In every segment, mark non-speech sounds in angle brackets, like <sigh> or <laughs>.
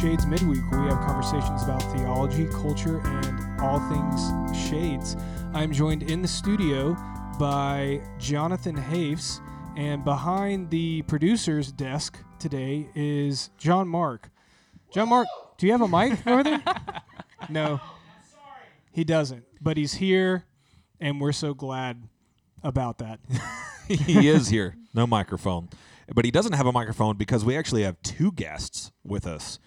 Shades Midweek, where we have conversations about theology, culture, and all things Shades. I'm joined in the studio by Jonathan Hafes, and behind the producer's desk today is John Mark. John Mark, do you have a mic over there? <laughs> No, he doesn't, but he's here, and we're so glad about that. <laughs> he is here. No microphone. But he doesn't have a microphone because we actually have two guests with us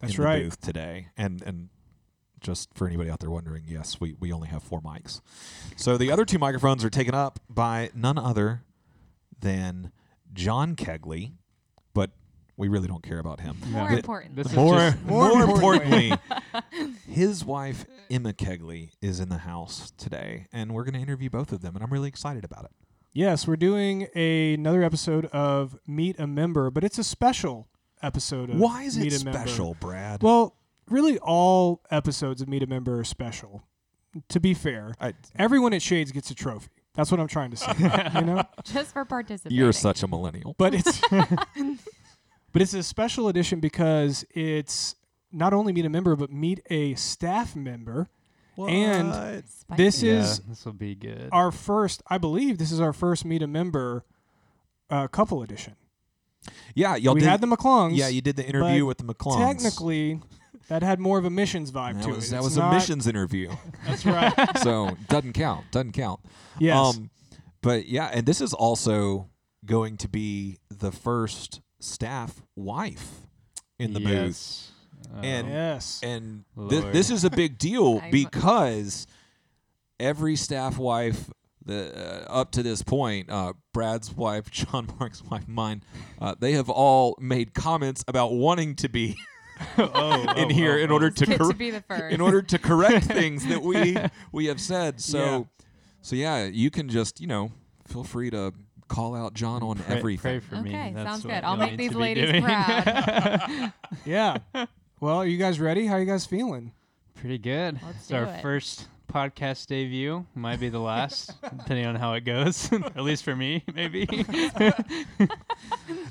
That's in right. the booth today. And and just for anybody out there wondering, yes, we, we only have four mics. So the other two microphones are taken up by none other than John Kegley, but we really don't care about him. More The- important. This is more, just- <laughs> more, more importantly, <laughs> his wife Emma Kegley is in the house today, and we're going to interview both of them, and I'm really excited about it. Yes, we're doing a, another episode of Meet a Member, but it's a special episode of Why is Meet it a Member. special, Brad? Well, really, all episodes of Meet a Member are special. To be fair, I, everyone at Shades gets a trophy. That's what I'm trying to say. <laughs> you know, Just for participating. you're such a millennial. but it's <laughs> <laughs> but it's a special edition because it's not only Meet a Member, but Meet a staff member. And Spicy. this yeah, is this will be good. our first. I believe this is our first Meet a Member uh, couple edition. Yeah, y'all we did. had the McClungs. yeah, you did the interview with the McClungs. Technically, that had more of a missions vibe that to was it. that It's was not- a missions interview, <laughs> That's right. <laughs> so doesn't count. Doesn't count. yes. Um, but yeah, and this is also going to be the first staff wife in the booth. yes. And- yes. and thi- Lord. this is a big <laughs> deal because every staff wife the, uh, up to this point, uh, Brad's wife, <laughs> John Mark's wife, mine, uh, they have all made comments about wanting to be <laughs> <laughs> oh, in oh, here oh, in order to Good cor- to be the first. in order to correct things that we we have said. So Yeah. so yeah, you can just you know feel free to call out John on Pray, everything. Pray for me. Okay, That's sounds good. I'll make these ladies proud. yeah. Well, are you guys ready? How are you guys feeling? Pretty good. Let's it's do our it. first podcast debut. Might be the last, <laughs> depending on how it goes. <laughs> At least for me, maybe. <laughs>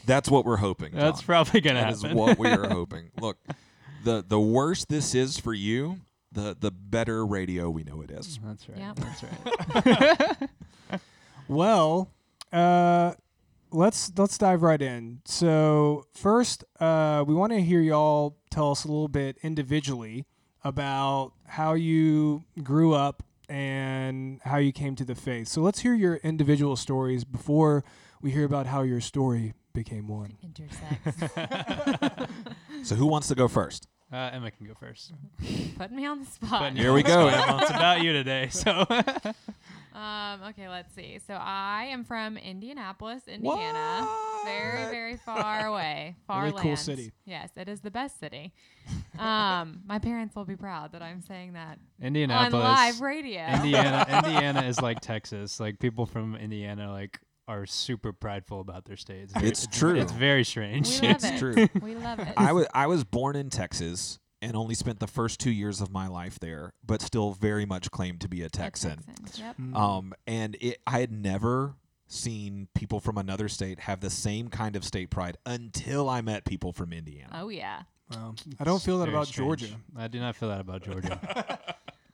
That's what we're hoping. That's probably gonna That is happen. what we are hoping. Look, the the worse this is for you, the the better radio we know it is. That's right. Yep. That's right. Well, uh, let's let's dive right in. So first, uh, we want to hear y'all tell us a little bit individually about how you grew up and how you came to the faith. So let's hear your individual stories before we hear about how your story became one. <laughs> Intersex. So who wants to go first? Uh, Emma can go first. Putting me on the spot. Putting Here we go. Emma. It's about you today. So <laughs> Um, okay, let's see. So I am from Indianapolis, Indiana. Very, What? very far <laughs> away. Far Really cool lands. city. Yes, it is the best city. Um, <laughs> my parents will be proud that I'm saying that Indianapolis on Indianapolis, live radio. Indiana, <laughs> Indiana is like Texas. Like people from Indiana, like are super prideful about their state. very- It's true. It's very strange. We love It's it. true. We love it. I was I was born in Texas and only spent the first two years of my life there, but still very much claimed to be a A Texan. Yep. Mm. Um, and it, I had never seen people from another state have the same kind of state pride until I met people from Indiana. Oh yeah. Wow. I don't feel that about strange. Georgia. I do not feel that about Georgia.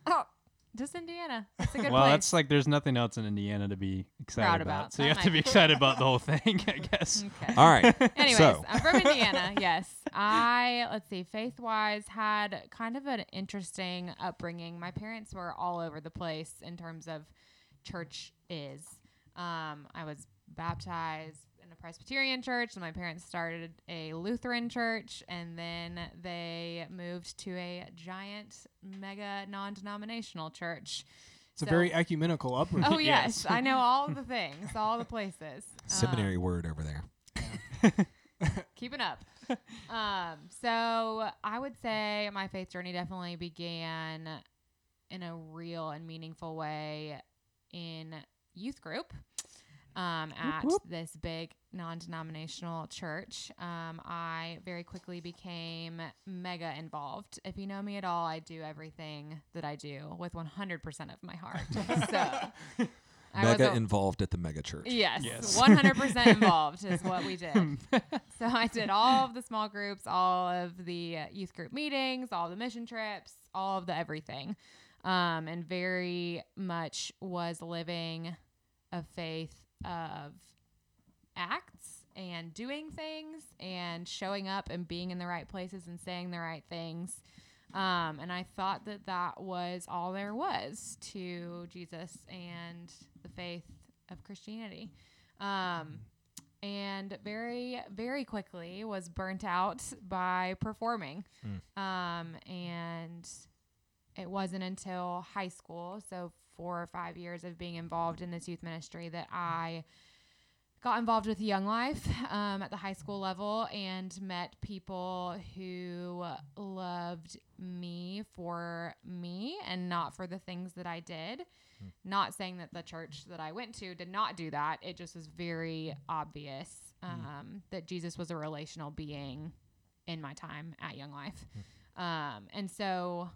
Oh, <laughs> <laughs> just Indiana. It's a <laughs> good well, place. that's like there's nothing else in Indiana to be excited Proud about. about. So you That have to be <laughs> excited about the whole thing, I guess. <laughs> okay. All right. Anyways, So- I'm from Indiana. Yes, I let's see. Faith wise, had kind of an interesting upbringing. My parents were all over the place in terms of church is. Um, I was baptized in a Presbyterian church, and my parents started a Lutheran church, and then they moved to a giant, mega non-denominational church. It's a very ecumenical upbringing. Oh yes, I know all the <laughs> things, all the places. Um, Seminary word over there. <laughs> keeping up. um, so I would say my faith journey definitely began in a real and meaningful way in youth group um, at whoop. this big non-denominational church. Um, I very quickly became mega involved. If you know me at all, I do everything that I do with 100% of my heart. <laughs> so <laughs> I Mega a- involved at the mega church. Yes, Yes. <laughs> 100% involved is what we did. so I did all of the small groups, all of the uh, youth group meetings, all the mission trips, all of the everything. Um, and very much was living a faith of acts and doing things and showing up and being in the right places and saying the right things. Um, and I thought that that was all there was to Jesus and the faith of Christianity. Um, and very, very quickly was burnt out by performing. Um, and it wasn't until high school, so four or five years of being involved in this youth ministry, that I got involved with Young Life um, at the high school level and met people who loved me for me and not for the things that I did. Not saying that the church that I went to did not do that. It just was very obvious um, that Jesus was a relational being in my time at Young Life. Um, and so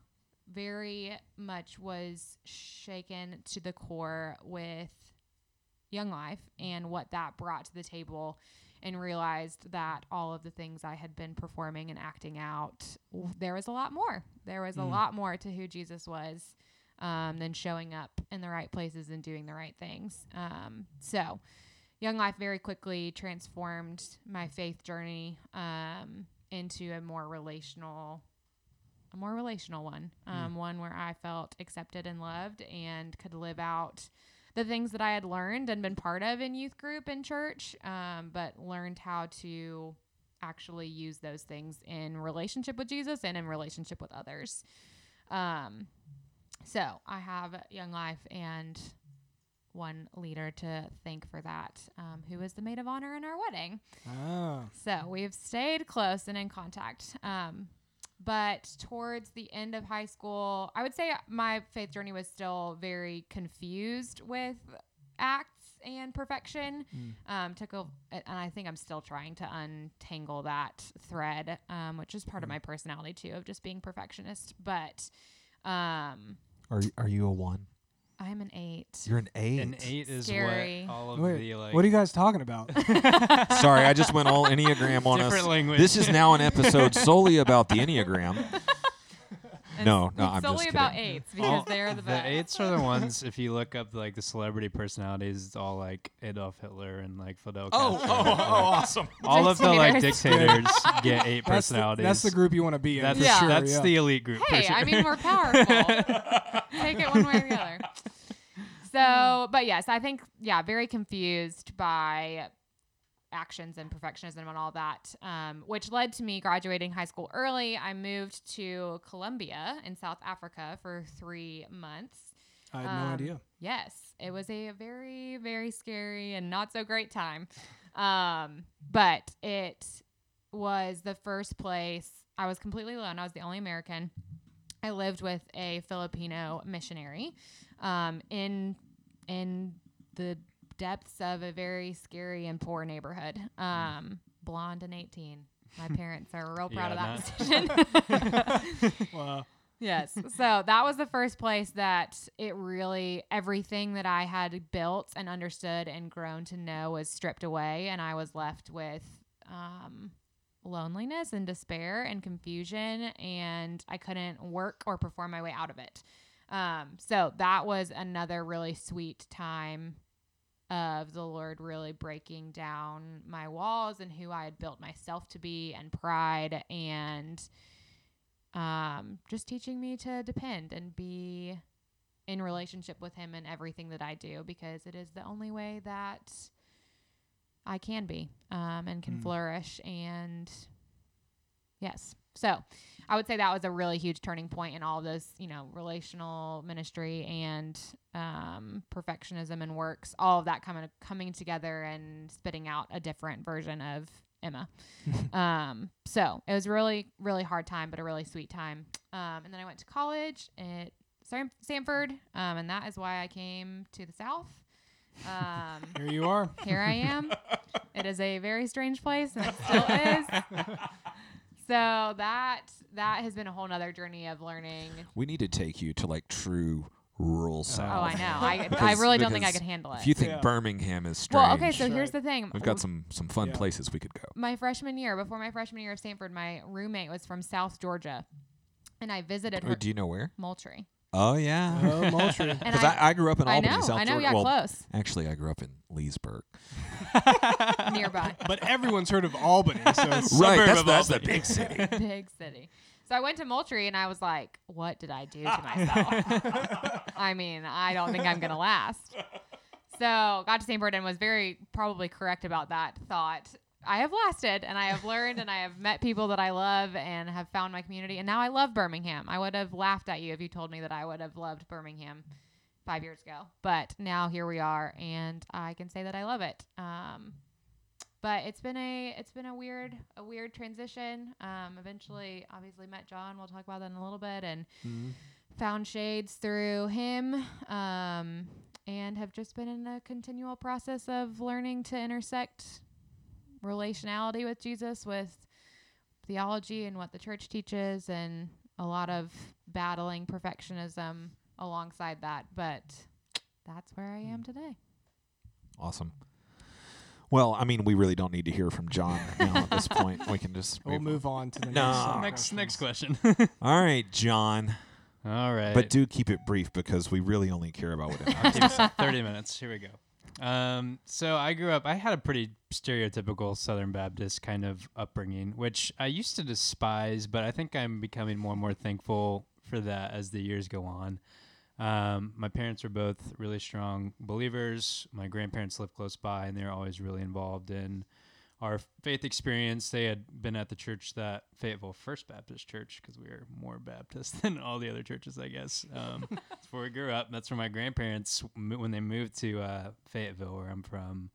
very much was shaken to the core with Young Life and what that brought to the table, and realized that all of the things I had been performing and acting out, w- there was a lot more. There was a lot more to who Jesus was um, than showing up in the right places and doing the right things. Um, so, Young Life very quickly transformed my faith journey um, into a more relational a more relational one, um, one where I felt accepted and loved and could live out the things that I had learned and been part of in youth group and church, um, but learned how to actually use those things in relationship with Jesus and in relationship with others. Um, so I have Young Life and one leader to thank for that, um, who was the maid of honor in our wedding. Ah. So we've stayed close and in contact. Um, but towards the end of high school, I would say my faith journey was still very confused with acts and perfection. Um, took a, and I think I'm still trying to untangle that thread, um, which is part of my personality too, of just being perfectionist. But um, Are are you a one? I'm an eight. You're an eight. An eight is Scary. what all of Wait, the like what are you guys talking about? <laughs> Sorry, I just went all Enneagram on us. different language. This is now an episode solely about the Enneagram. <laughs> And No, it's no, I'm solely just about kidding. eights because All- they're the the best. eights are the ones. If you look up like the celebrity personalities, it's all like Adolf Hitler and like Fidel Oh, Castro. oh, oh, awesome. all of the like Dictators. dictators <laughs> get eight That's the, personalities. that's the group you want to be in. That's, for Yeah. sure, that's yeah. the elite group. for Hey, sure. I mean, we're powerful. <laughs> Take it one way or the other. So, but yes, I think, yeah, very confused by actions and perfectionism and all that, um, which led to me graduating high school early. I moved to Colombia in South Africa for three months. I had no Um, idea. Yes, it was a very, very scary and not so great time. Um, but it was the first place I was completely alone. I was the only American. I lived with a Filipino missionary um, in in the depths of a very scary and poor neighborhood. Um, blonde and 18. My <laughs> parents are real proud Yeah, of that decision. <laughs> <laughs> Wow. Yes. So that was the first place that it really, everything that I had built and understood and grown to know was stripped away. And I was left with um, loneliness and despair and confusion. And I couldn't work or perform my way out of it. Um, so that was another really sweet time of the Lord really breaking down my walls and who I had built myself to be and pride and um, just teaching me to depend and be in relationship with him in everything that I do because it is the only way that I can be um, and can Mm. flourish. And yes, so I would say that was a really huge turning point in all of this, you know, relational ministry and um, perfectionism and works, all of that coming coming together and spitting out a different version of Emma. <laughs> um, so it was really, really hard time, but a really sweet time. Um, and then I went to college at Sam- Samford, um, and that is why I came to the South. Um, <laughs> Here you are. here I am. <laughs> it is a very strange place, and it still is. So that that has been a whole nother journey of learning. We need to take you to like true rural oh, south. Oh, I know. I, I <laughs> really don't think I could handle it. If you think Yeah. Birmingham is strange, well, okay, so Right. here's the thing. we've got some some fun Yeah. places we could go. my freshman year, before my freshman year of Samford, my roommate was from South Georgia, and I visited Oh, her do you know where? Moultrie. Oh yeah. Oh, Moultrie. Because I, I, I grew up in I Albany, know, South I know, Georgia. yeah, well, close, actually, I grew up in Leesburg. <laughs> nearby, but everyone's heard of Albany, so <laughs> it's Right, suburb that's, of that's the big city. <laughs> big city. So I went to Moultrie, and I was like, "What did I do to myself?" I mean, I don't think I'm gonna last. So got to St. Bernard and was very probably correct about that thought. I have lasted and I have learned and I have met people that I love and have found my community. And now I love Birmingham. I would have laughed at you if you told me that I would have loved Birmingham five years ago. But now here we are and I can say that I love it. Um, but it's been a it's been a weird a weird transition. Um, eventually, obviously met John. We'll talk about that in a little bit, and Mhm. found shades through him um, and have just been in a continual process of learning to intersect relationality with Jesus with theology and what the church teaches and a lot of battling perfectionism alongside that but that's where I am hmm. today. Awesome. Well, I mean, we really don't need to hear from John <laughs> now at this point. We can just We'll on. move on to the No. next next next question. <laughs> All right, John. All right. But do keep it brief because we really only care about what it I'll keep it 30 minutes. Here we go. Um, so I grew up, I had a pretty stereotypical Southern Baptist kind of upbringing, which I used to despise, but I think I'm becoming more and more thankful for that as the years go on. Um, my parents were both really strong believers. My grandparents lived close by, and they were always really involved in our faith experience. They had been at the church that Fayetteville First Baptist Church because we were more Baptist <laughs> than all the other churches, I guess. Um, that's where we grew up. That's where my grandparents, when they moved to uh, Fayetteville, where I'm from,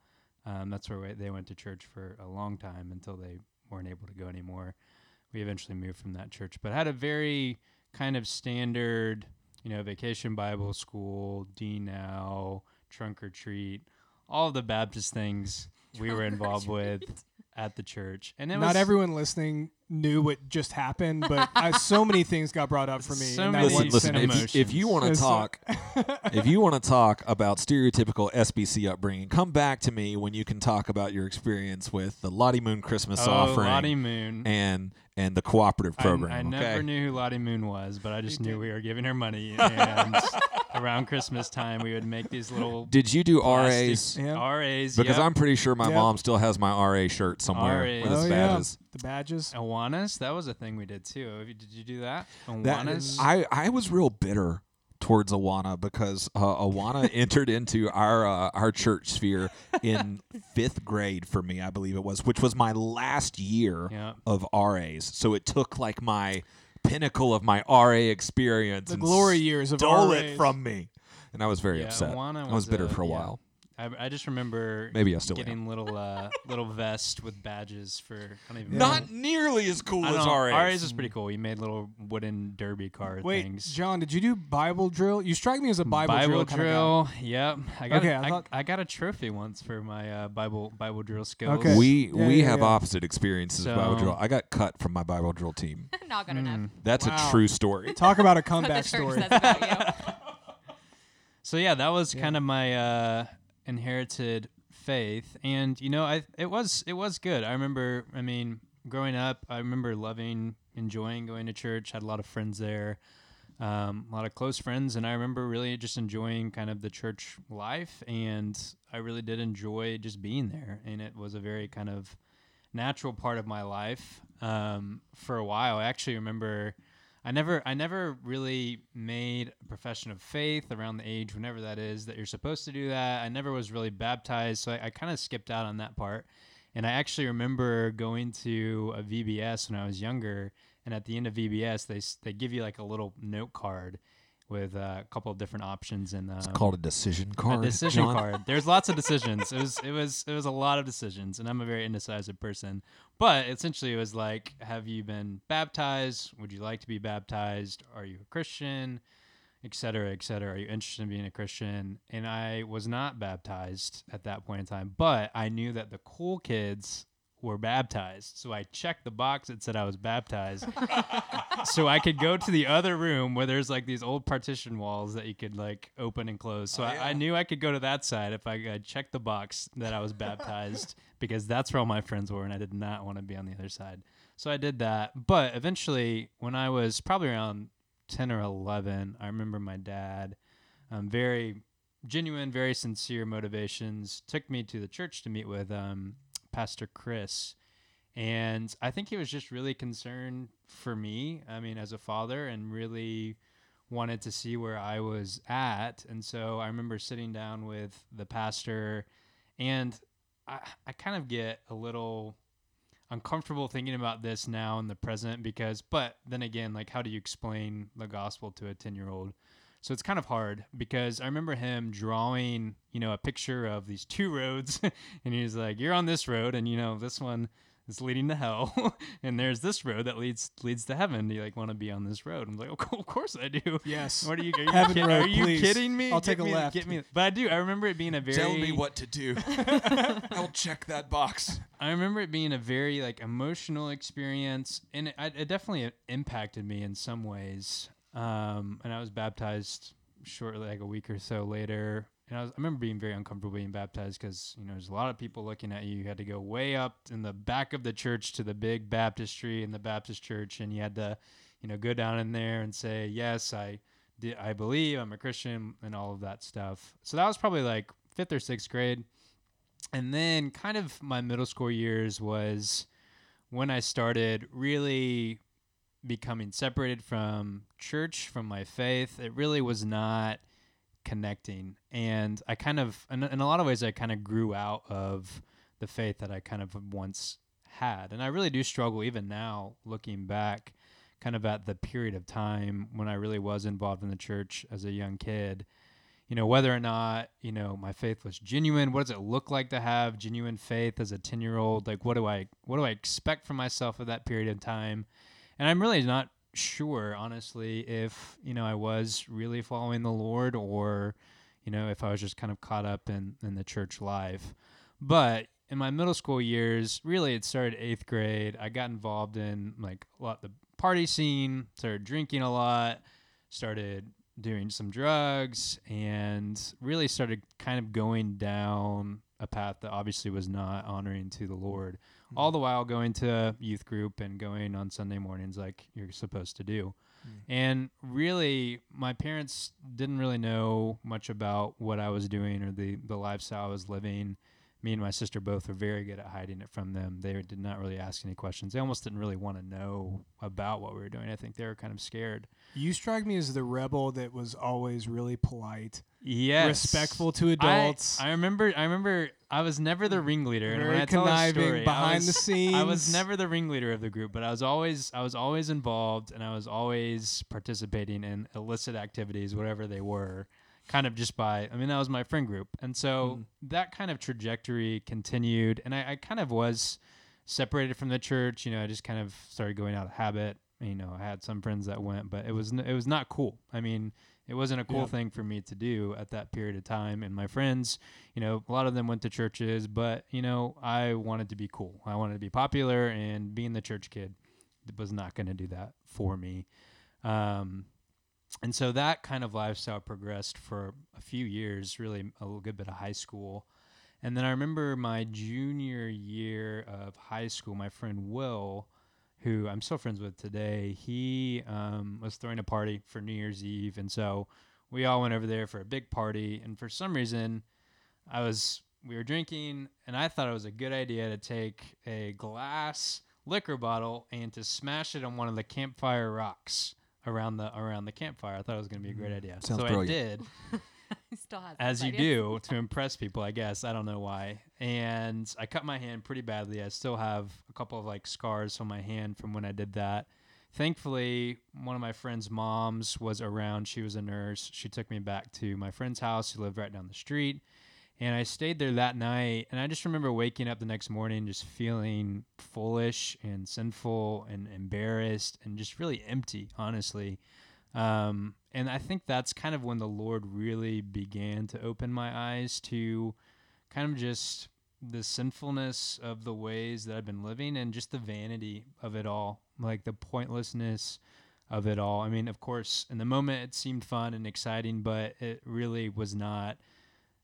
um, that's where they went to church for a long time until they weren't able to go anymore. We eventually moved from that church, but had a very kind of standard, you know, vacation Bible school, D now, trunk or treat, all the Baptist things we were involved with at the church. And it Not was everyone listening knew what just happened, but I, <laughs> so many things got brought up for me. So that many Listen, one listen. If you, if you want to talk, <laughs> if you want to talk about stereotypical SBC upbringing, come back to me when you can talk about your experience with the Lottie Moon Christmas oh, offering Lottie Moon. and and the cooperative program. I, okay? never knew who Lottie Moon was, but I just knew we were giving her money. <laughs> And around Christmas time, we would make these little Did you do RAs? Yeah. RAs. Because yep. I'm pretty sure my Yep. mom still has my RA shirt somewhere RAs. with its Oh, yeah. badges. the badges. Awanas. That was a thing we did too. Did you do that? That- Awanas. I, I was real bitter towards Awana because uh, Awana <laughs> entered into our uh, our church sphere in <laughs> fifth grade for me, I believe it was, which was my last year yeah. of RAs. So it took like my pinnacle of my RA experience The glory years of stole RAs. it from me, and I was very Yeah, upset. Awana I was bitter a- for a while. I, I just remember Maybe I still am. getting little uh, little vest with badges for. I don't even Yeah. know. Nearly as cool I as don't know. RAs. RAs was pretty cool. We made little wooden derby car Wait, things. John, did you do Bible drill? You strike me as a Bible, drill. kind of guy. drill. Yep. I got. Okay, a- I I, thought- I got a trophy once for my uh, Bible Bible drill skills. Okay. We Yeah, we yeah, have yeah. opposite experiences with Bible So- drill. I got cut from my Bible drill team. <laughs> Not good enough. Mm. That's Wow. a true story. <laughs> Talk about a That's what the comeback church story. says about you. <laughs> So yeah, that was Yeah. kind of my uh, inherited faith, and you know, I it was it was good. I remember, I mean, growing up, I remember loving, enjoying going to church. Had a lot of friends there, um, a lot of close friends, and I remember really just enjoying kind of the church life, and I really did enjoy just being there, and it was a very kind of natural part of my life um, for a while. I actually remember. I never I never really made a profession of faith around the age whenever that is that you're supposed to do that. I never was really baptized, so I, I kind of skipped out on that part. And I actually remember going to a VBS when I was younger, and at the end of VBS, they they give you like a little note card with uh, a couple of different options and um, It's called a decision card. a decision John. card. There's lots of decisions. It was it was it was a lot of decisions, and I'm a very indecisive person. But essentially, it was like, have you been baptized? Would you like to be baptized? Are you a Christian? Et cetera, et cetera. Are you interested in being a Christian? And I was not baptized at that point in time, but I knew that the cool kids were baptized. So I checked the box that said I was baptized. <laughs> so I could go to the other room where there's like these old partition walls that you could like open and close. So Oh, I, I knew I could go to that side if I, I checked the box that I was baptized <laughs> because that's where all my friends were and I did not want to be on the other side. So I did that. But eventually, when I was probably around 10 or 11, I remember my dad, um, very genuine, very sincere motivations, took me to the church to meet with um, Pastor Chris. And I think he was just really concerned for me, I mean, as a father, and really wanted to see where I was at. And so I remember sitting down with the pastor, and I, I kind of get a little uncomfortable thinking about this now in the present because, but then again, like, how do you explain the gospel to a 10 year old? So it's kind of hard because I remember him drawing, you know, a picture of these two roads, <laughs> and he's like, "You're on this road, and you know this one is leading to hell, <laughs> and there's this road that leads leads to heaven. Do you like want to be on this road?" I'm like, "Oh, of course I do." Yes. <laughs> What are you? Are you, Heaven kid- road, are you please. kidding me? I'll Get take a me- left. Get me. But I do. I remember it being a very. Tell me what to do. I'll check that box. I remember it being a very like emotional experience, and it, it definitely impacted me in some ways. Um, and I was baptized shortly, like a week or so later. And I, was, I remember being very uncomfortable being baptized because you know there's a lot of people looking at you. You had to go way up in the back of the church to the big baptistry in the Baptist church, and you had to, you know, go down in there and say, "Yes, I, di- I believe I'm a Christian," and all of that stuff. So that was probably like fifth or sixth grade and then kind of my middle school years was when I started really becoming separated from church, from my faith. It really was not connecting. And I kind of, in, in a lot of ways, I kind of grew out of the faith that I kind of once had. And I really do struggle even now looking back kind of at the period of time when I really was involved in the church as a young kid you know whether or not you know my faith was genuine what does it look like to have genuine faith as a 10 year old like what do i what do i expect from myself at that period of time and i'm really not sure honestly if you know i was really following the lord or you know if i was just kind of caught up in in the church life but in my middle school years really it started eighth grade i got involved in like a lot the party scene started drinking a lot started doing some drugs and really started kind of going down a path that obviously was not honoring to the Lord. All mm-hmm. the while going to youth group and going on Sunday mornings like you're supposed to do. Mm. And really, my parents didn't really know much about what I was doing or the, the lifestyle I was living. Me and my sister both were very good at hiding it from them. They did not really ask any questions. They almost didn't really want to know about what we were doing. I think they were kind of scared. You strike me as the rebel that was always really polite, Yes. respectful to adults. I, remember. I remember. I was never the ringleader. and Very I tell this conniving story, I behind the scenes. <laughs> I was never the ringleader of the group, but I was always. I was always involved, and I was always participating in illicit activities, whatever they were. Kind of just by. I mean, that was my friend group, and so Mm. that kind of trajectory continued, and I, I kind of was separated from the church. You know, I just kind of started going out of habit. You know, I had some friends that went, but it was n- it was not cool. I mean, it wasn't a cool Yeah. thing for me to do at that period of time. And my friends, you know, a lot of them went to churches, but you know, I wanted to be cool. I wanted to be popular, and being the church kid was not going to do that for me. Um, and so that kind of lifestyle progressed for a few years, really a good bit of high school. And then I remember my junior year of high school, my friend Will, who I'm still friends with today, he um, was throwing a party for New Year's Eve. And so we all went over there for a big party. And for some reason, I was, we were drinking, and I thought it was a good idea to take a glass liquor bottle and to smash it on one of the campfire rocks around the around the campfire. I thought it was going to be a great mm. idea. Sounds so brilliant. I did <laughs> still has as you ideas. do to impress people, I guess. I don't know why. And I cut my hand pretty badly. I still have a couple of like scars on my hand from when I did that. Thankfully, one of my friend's moms was around. She was a nurse. She took me back to my friend's house who lived right down the street. And I stayed there that night. And I just remember waking up the next morning just feeling foolish and sinful and embarrassed and just really empty, honestly. Um, and I think that's kind of when the Lord really began to open my eyes to kind of just the sinfulness of the ways that I've been living and just the vanity of it all, like the pointlessness of it all. I mean, of course, in the moment it seemed fun and exciting, but it really was not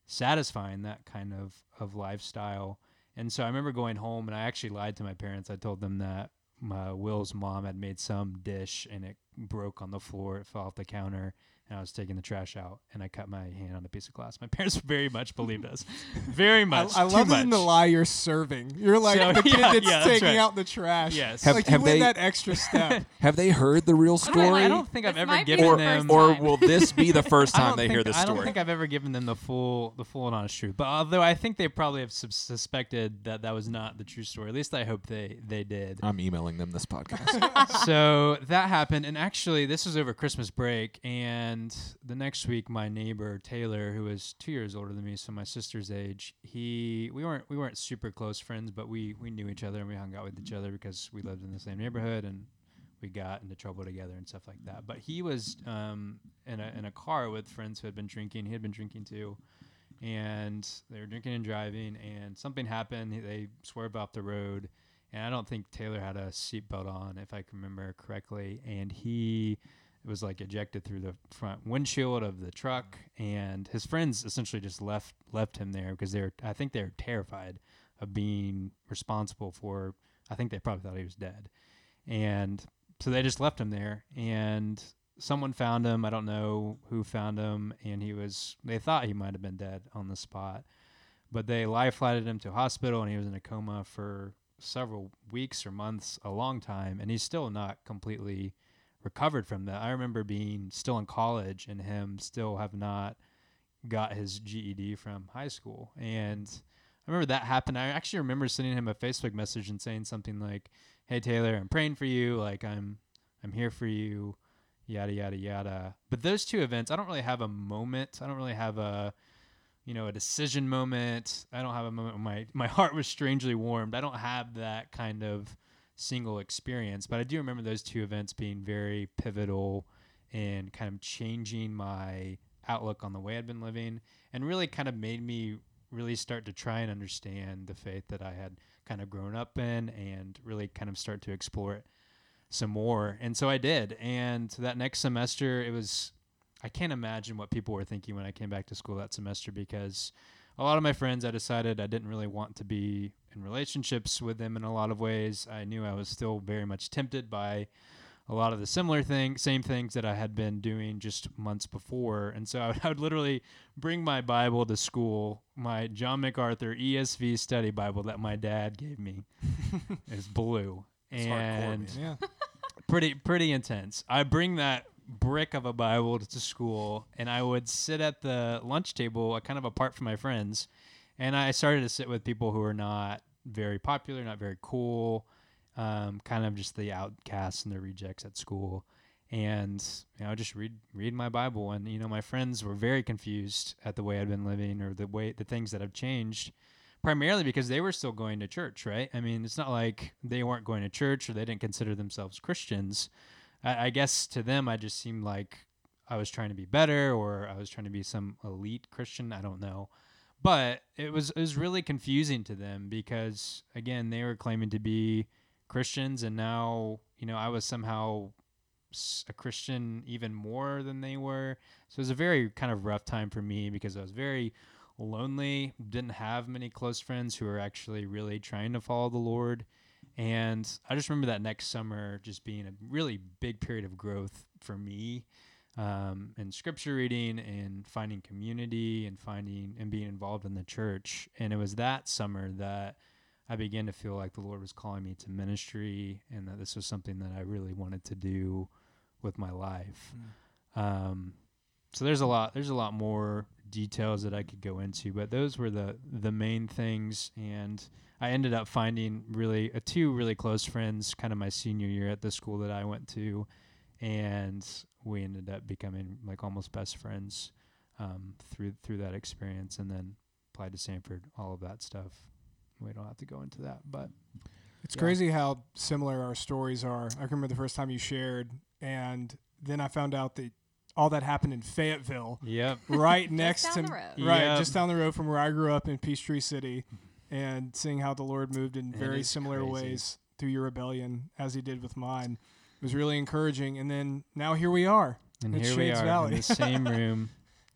satisfying that kind of of lifestyle. And so I remember going home and I actually lied to my parents. I told them that my Will's mom had made some dish and it broke on the floor. It fell off the counter and I was taking the trash out and I cut my hand on a piece of glass. My <laughs> parents very much believed us. Very much. I too love much. the lie you're serving. You're like So, the kid <laughs> yeah, that's yeah, that's taking right. out the trash. Yes. Have- like have you went they- that extra step. <laughs> Have they heard the real I don't- I story? I don't think I've ever given the them or will this be the first time they think, hear this story? I don't think I've ever given them the full the full and honest truth. But although I think they probably have sus- suspected that that was not the true story. At least I hope they they did. I'm emailing them this podcast. so that happened, and actually, this was over Christmas break. And the next week, my neighbor Taylor, who was two years older than me, so my sister's age, he we weren't we weren't super close friends, but we we knew each other and we hung out with each other because we lived in the same neighborhood and we got into trouble together and stuff like that. But he was um, in a in a car with friends who had been drinking. He had been drinking too. And they were drinking and driving, and something happened. They swerved off the road, and I don't think Taylor had a seatbelt on, if I can remember correctly. And he was like ejected through the front windshield of the truck, and his friends essentially just left left him there because they're I think they're terrified of being responsible for. I think they probably thought he was dead, and so they just left him there. And someone found him. I don't know who found him, and he was. They thought he might have been dead on the spot, but they life flighted him to hospital, and he was in a coma for several weeks or months, a long time, and he's still not completely recovered from that. I remember being still in college and him still have not got his GED from high school. And I remember that happened. I actually remember sending him a Facebook message and saying something like, "Hey Taylor, I'm praying for you. Like I'm I'm here for you." Yada yada yada. But those two events, I don't really have a moment. I don't really have a you know, a decision moment. I don't have a moment when my my heart was strangely warmed. I don't have that kind of single experience, but I do remember those two events being very pivotal in kind of changing my outlook on the way I'd been living and really kind of made me really start to try and understand the faith that I had kind of grown up in and really kind of start to explore it some more. And so I did. And that next semester, it was, I can't imagine what people were thinking when I came back to school that semester because a lot of my friends, I decided I didn't really want to be in relationships with them in a lot of ways. I knew I was still very much tempted by a lot of the similar things, same things that I had been doing just months before. And so I would, <laughs> I would literally bring my Bible to school, my John MacArthur ESV study Bible that my dad gave me. <laughs> it's blue. It's hardcore, and yeah. <laughs> pretty pretty intense. I bring that brick of a Bible to school, and I would sit at the lunch table, uh, kind of apart from my friends, and I started to sit with people who were not very popular, not very cool, um, kind of just the outcasts and the rejects at school. And you know, just read read my Bible, and you know, my friends were very confused at the way I'd been living or the way the things that have changed primarily because they were still going to church, right? I mean, it's not like they weren't going to church or they didn't consider themselves Christians. I, I guess to them, I just seemed like I was trying to be better or I was trying to be some elite Christian. I don't know. But it was it was really confusing to them because again, they were claiming to be Christians and now, you know, I was somehow a Christian even more than they were. So it was a very kind of rough time for me because I was very lonely, didn't have many close friends who were actually really trying to follow the Lord. And I just remember that next summer just being a really big period of growth for me um, in scripture reading and finding community and finding and being involved in the church. And it was that summer that I began to feel like the Lord was calling me to ministry and that this was something that I really wanted to do with my life. Um, so there's a lot there's a lot more details that I could go into, but those were the the main things and I ended up finding really uh, two really close friends kind of my senior year at the school that I went to and we ended up becoming like almost best friends um, through through that experience and then applied to Samford all of that stuff we don't have to go into that but It's Yeah. crazy how similar our stories are. I remember the first time you shared, and then I found out that all that happened in Fayetteville, yep <laughs> right next to the right Yep. just down the road from where I grew up in Peachtree City. and seeing how the Lord moved in It very similar crazy. ways through your rebellion as He did with mine was really encouraging. And then now here we are. And It's here we Shades are Valley. in the same <laughs> room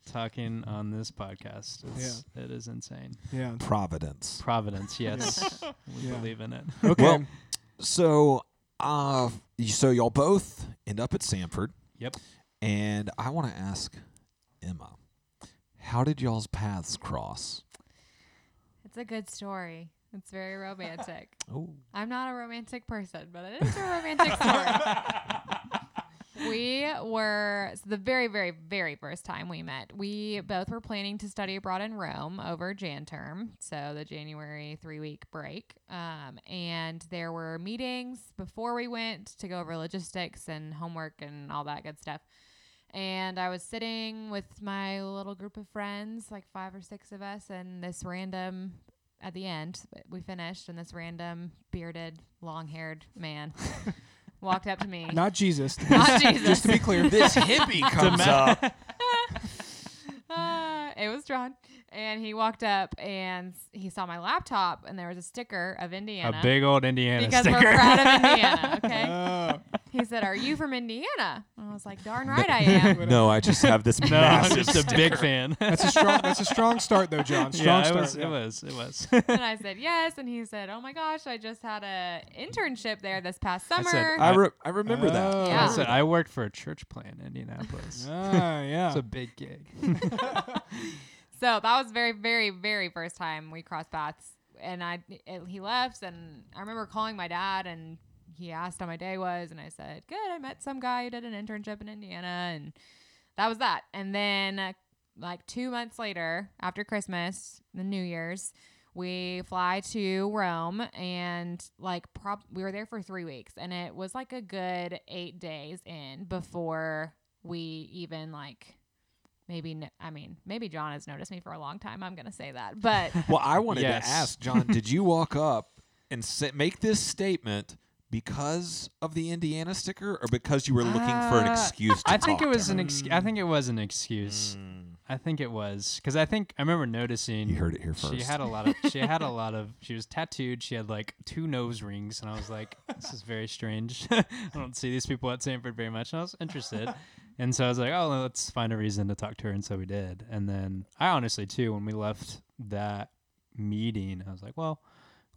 talking on this podcast. It's, It is insane. Yeah. Providence. Providence, <laughs> yes. we Yeah. believe in it. Okay. Well, So, uh, so y'all both end up at Samford, Yep. And I want to ask Emma, how did y'all's paths cross? It's a good story. It's very romantic. <laughs> Oh, I'm not a romantic person, but it is a romantic story. <laughs> we were so the very, very, very first time we met. We both were planning to study abroad in Rome over Jan term, so the January three week break. Um, and there were meetings before we went to go over logistics and homework and all that good stuff. And I was sitting with my little group of friends, like five or six of us, and this random at the end, we finished, and this random bearded, long haired man <laughs> walked up to me. Not Jesus. <laughs> Not Jesus. Just to be clear. this hippie comes up. <laughs> Uh, it was John. And he walked up and he saw my laptop, and there was a sticker of Indiana. A big old Indiana because sticker. we're proud of Indiana, <laughs> okay? Oh, he said, Are you from Indiana? And I was like, Darn right I am. <laughs> No, I just have this <laughs> no, I'm just a big fan. that's a strong. That's a strong start, though, John. Strong yeah, it start. was, yeah. it was. It was. and I said, Yes. And he said, Oh my gosh, I just had a internship there this past I summer. said, I, re- I remember that. Oh. Yeah. I said I worked for a church plant in Indianapolis. Ah, yeah. It's a big gig. So that was very, very, very first time we crossed paths. And I, it, he left, and I remember calling my dad, and he asked how my day was, and I said, "Good. I met some guy who did an internship in Indiana, and that was that." And then, uh, like two months later, after Christmas, the New Year's, we fly to Rome, and like, prob- we were there for three weeks, and it was like a good eight days in before we even like maybe I mean maybe John has noticed me for a long time. I'm gonna say that, but <laughs> Well, I wanted Yes. to ask John, did you walk up and say, make this statement because of the Indiana sticker, or because you were looking for an Uh, excuse? To I think talk it was her? an. Ex- I think it was an excuse. Mm. I think it was because I think I remember noticing. You heard it here first. She first. had a lot of. She had a <laughs> lot of. She was tattooed. She had like two nose rings, and I was like, "This is very strange. <laughs> I don't see these people at Samford very much." And I was interested, and so I was like, "Oh, let's find a reason to talk to her." And so we did. And then I honestly too, when we left that meeting, I was like, "Well,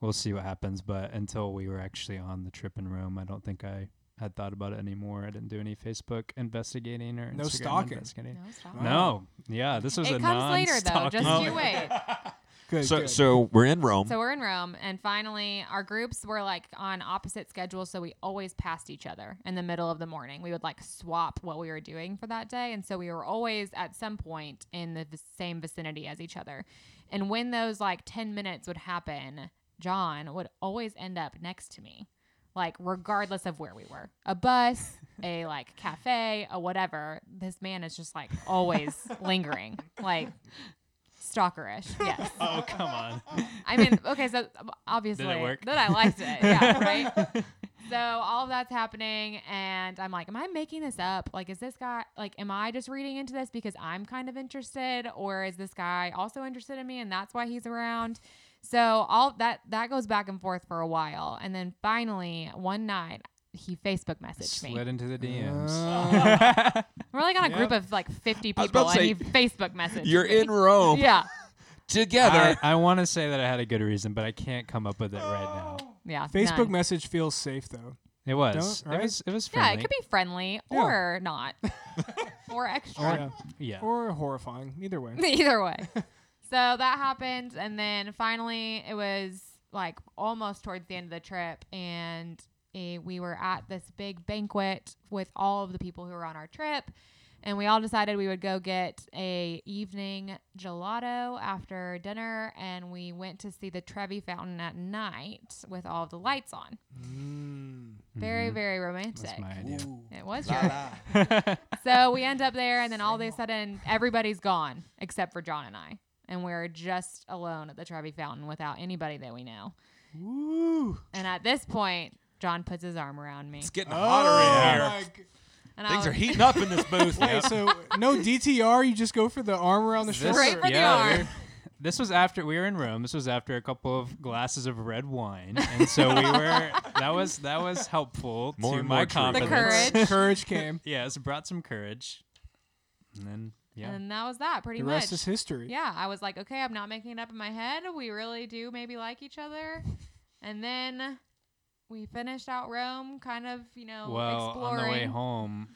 we'll see what happens." But until we were actually on the trip in Rome, I don't think I had thought about it anymore. I didn't do any Facebook investigating or No Instagram stalking. investigating. no, stop. Wow. No, yeah, this was a it comes later though. non-stalking- Just you wait. <laughs> good. so, good. so we're in Rome. So we're in Rome, and finally, our groups were like on opposite schedules, so we always passed each other in the middle of the morning. We would like swap what we were doing for that day, and so we were always at some point in the v- same vicinity as each other. And when those like ten minutes would happen, John would always end up next to me, like regardless of where we were, a bus, <laughs> a like cafe, a whatever. This man is just like always <laughs> lingering, like stalkerish. <laughs> Yes. Oh come on! I mean, okay, so um, obviously work? that I liked it. Yeah, right. <laughs> so all of that's happening, and I'm like, am I making this up? Like, is this guy like, am I just reading into this because I'm kind of interested, or is this guy also interested in me, and that's why he's around? So all that that goes back and forth for a while, and then finally one night he Facebook messaged me. Slid into the DMs. Uh, <laughs> We're like on a Yep. group of like 50 I was about people, to and he Facebook messaged. You're me. in Rome Yeah, <laughs> together. I, I want to say that I had a good reason, but I can't come up with it right now. <gasps> yeah. Facebook none. message feels safe though. It was. Right? It was. It was Yeah, it could be friendly Yeah. or not, <laughs> or extra. yeah. Yeah. Or horrifying. Either way. Either way. so that happened, and then finally it was like almost towards the end of the trip, and eh, we were at this big banquet with all of the people who were on our trip. And we all decided we would go get a evening gelato after dinner, and we went to see the Trevi Fountain at night with all of the lights on. Mm. Very, Mhm. very romantic. That's my idea. It was your so we end up there, and then all of a sudden, everybody's gone except for John and I, and we're just alone at the Trevi Fountain without anybody that we know. Woo. And at this point, John puts his arm around me, it's getting Oh, hotter in oh here. my g- and I Things was are heating up in this booth. Wait, so no DTR? You just go for the arm around the shoulder? Straight for the yeah, arm. this was after we were in Rome. This was after a couple of glasses of red wine, and so we were. That was that was helpful More to and my more true. The confidence. courage. <laughs> Courage came. <laughs> yes, it brought some courage, and then yeah. And that was that pretty The much. rest is history. yeah, I was like, okay, I'm not making it up in my head. We really do maybe like each other. And then we finished out Rome, kind of, you know, well, exploring. on the way <laughs> home,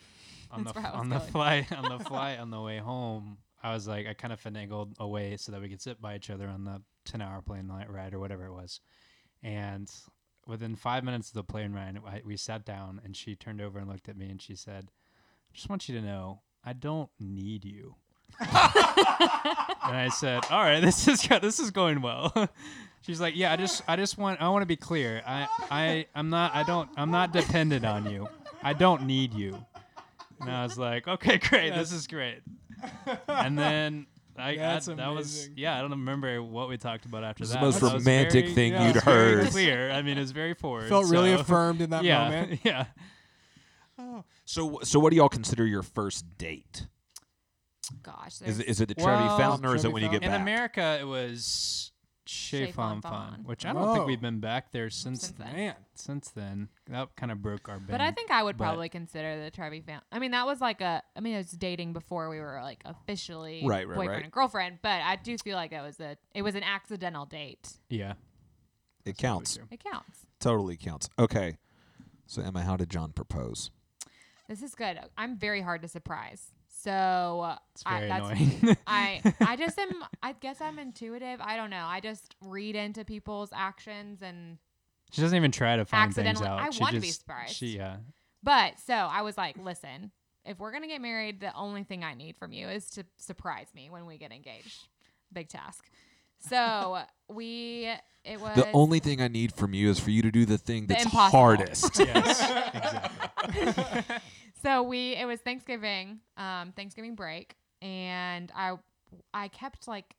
on the I on the flight on the <laughs> flight on the way home, I was like, I kind of finagled away so that we could sit by each other on the ten hour plane ride or whatever it was, and within five minutes of the plane ride, I, we sat down and she turned over and looked at me and she said, "I just want you to know, I don't need you." <laughs> and I said, "All right, this is this is going well." She's like, "Yeah, I just I just want I want to be clear. I I I'm not I don't I'm not dependent on you. I don't need you." And I was like, "Okay, <laughs> great. This is great." And then I, I That's that was amazing. yeah, I don't remember what we talked about after It's the that. most but that was romantic very- thing yeah, you'd it's very heard. Clear. I mean, it's very forward. Felt really so- affirmed in that <laughs> yeah, moment. <laughs> Yeah. Oh. So, so what do y'all consider your first date? Gosh, Is there's it, is it the Trevi Well, Fountain or is it Trevi when you get back? In back? America, it was Chez Chez Fon Fon Fon, Fon. which I don't think we've been back there since Since then. Man. since then. That kind of broke our bank. But I think I would but- probably consider the Trevi family. I mean, that was like a. I mean, it was dating before we were like officially Right, right, boyfriend right. and girlfriend. But I do feel like that was a. It was an accidental date. yeah, It that's counts. It counts. Totally counts. Okay. So Emma, how did John propose? This is good. I'm very hard to surprise. So It's I, very that's, annoying. I <laughs> I just am. I guess I'm intuitive. I don't know. I just read into people's actions and. she doesn't even try to find things Accidentally- out. I she want to be surprised. She yeah. But so I was like, listen, if we're gonna get married, the only thing I need from you is to surprise me when we get engaged. Big task. So <laughs> we it was The only thing I need from you is for you to do the thing The that's impossible. hardest. <laughs> yes, exactly. So we it was Thanksgiving, um, Thanksgiving break, and I I kept like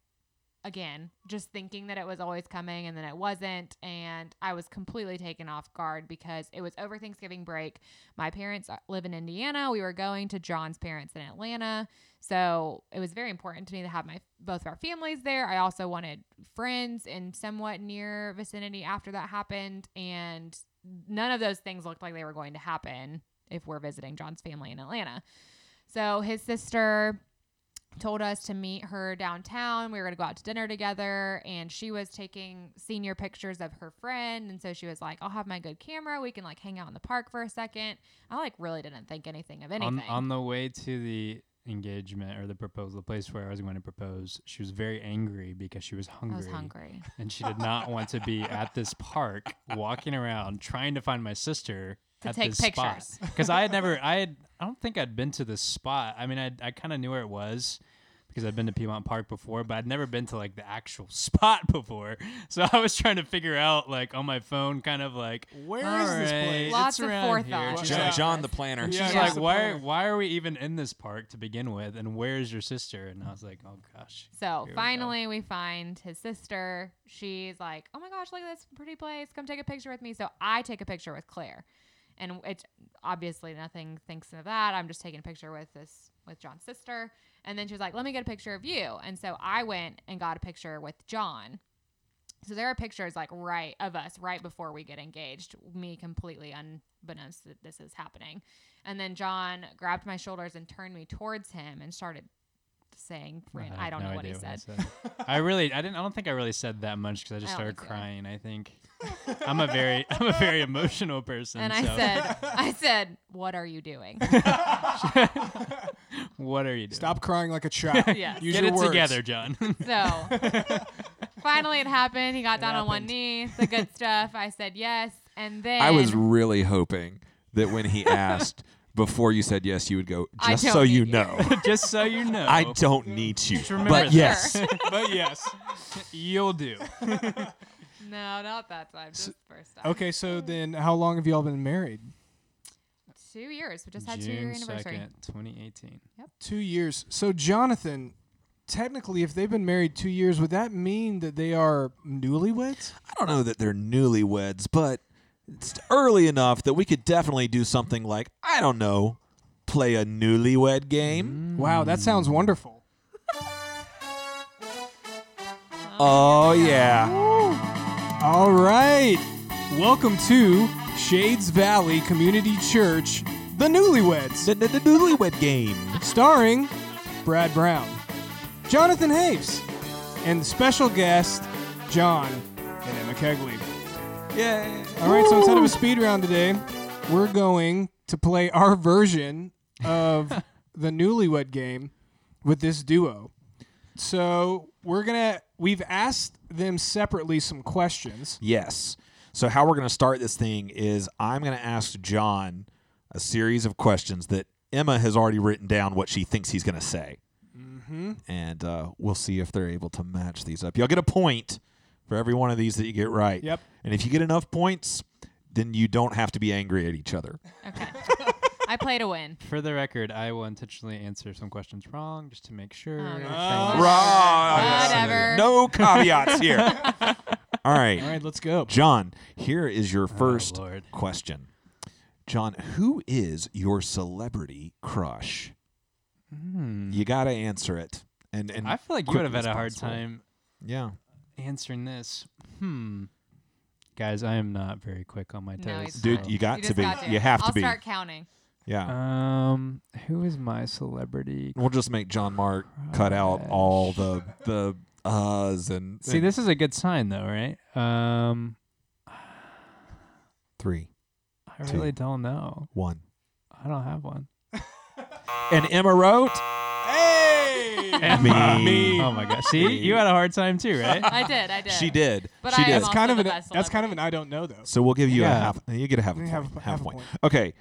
again just thinking that it was always coming and then it wasn't and I was completely taken off guard because it was over Thanksgiving break. My parents uh, live in Indiana. We were going to John's parents in Atlanta. So it was very important to me to have my both of our families there. I also wanted friends in somewhat near vicinity after that happened and none of those things looked like they were going to happen if we're visiting John's family in Atlanta. So his sister told us to meet her downtown. We were going to go out to dinner together, and she was taking senior pictures of her friend. And so she was like, I'll have my good camera. We can like hang out in the park for a second. I like really didn't think anything of anything. on, on the way to the engagement or the proposal, the place where I was going to propose, she was very angry because she was hungry. I was hungry. and she did not want to be at this park walking around trying to find my sister To at take this pictures. <laughs> because I had never <laughs> I had I don't think I'd been to this spot. I mean I I kind of knew where it was because I'd been to Piedmont Park before, but I'd never been to like the actual <laughs> spot before. So I was trying to figure out like on my phone, kind of like Where "All is this right, place?" it's Lots of around forethought. Here. She's Yeah. like, John the planner. Yeah, She's yeah. like, why? plan. Why are we even in this park to begin with? And where's your sister? And I was like, oh gosh. So Here we go. finally, we, find his sister. She's like, "Oh my gosh, look at this pretty place! Come take a picture with me." So I take a picture with Claire, and it's obviously nothing thinks of that. I'm just taking a picture with this with John's sister, and then she was like, "Let me get a picture of you." And so I went and got a picture with John. So there are pictures like right of us right before we get engaged, me completely unbeknownst that this is happening. And then John grabbed my shoulders and turned me towards him and started saying, ran- I, have don't no know what he idea said. I, really, I didn't. I don't think I really said that much because I just I started think so. crying. I think I'm a very, <laughs> I'm a very emotional person. And I said, <laughs> I said, what are you doing? <laughs> "What are you doing? Stop crying like a child. yeah. Use Get your it words. together, John." so finally it happened. He got It down on one knee, the good stuff. I said yes. And then I was really hoping that when he asked before you said yes, you would go, I just don't so you need you." know. <laughs> just so you know, I don't need you. Just remember But this. yes. <laughs> but yes. you'll do. <laughs> no, not that time. Just first time. Okay, so then how long have y'all been married? Two years. We just had two year June anniversary. second, 2018. Two years. So Jonathan, technically, if they've been married two years, would that mean that they are newlyweds? I don't know that they're newlyweds, but it's early enough that we could definitely do something like, I don't know, play a newlywed game. Wow, that sounds wonderful. Oh yeah. All right. Welcome to Shades Valley Community Church, The Newlyweds, The, the, the newlywed game. starring Brad Brown, Jonathan Haves, and special guest John and Emma Kegley. Yay. All right, so instead of a speed round today, we're going to play our version of <laughs> the Newlywed game with this duo. So we're gonna we've asked them separately some questions. Yes. So how we're going to start this thing is I'm going to ask John a series of questions that Emma has already written down what she thinks he's going to say, Mm-hmm. and uh, we'll see if they're able to match these up. You'll get a point for every one of these that you get right. Yep. And if you get enough points, then you don't have to be angry at each other. Okay. I play to win. <laughs> For the record, I will intentionally answer some questions wrong just to make sure. Oh, no. things- Right. Whatever. No caveats here. <laughs> All right. All right, let's go. John, here is your first Lord. question. John, who is your celebrity crush? Hmm. You got to answer it. And and I feel like you would have had a hard time Yeah. Answering this. Hmm. Guys, I am not very quick on my No, toes. he's Dude, not. you got You to just be. got to. You have to I'll be. start counting. Yeah. Um, who is my celebrity? we'll just make John Mark cut out all the the uhs and See, and this is a good sign, though, right? Um, three, I Two. really don't know. one. I don't have one. And Emma wrote. <laughs> Hey, Emma. Me. Oh my gosh! See, you had a hard time too, right? I did. I did. She did. But she I did. am that's kind of an that's kind of an. I don't know though. So we'll give you a half. You get a half a You point. have a- half a point. Okay,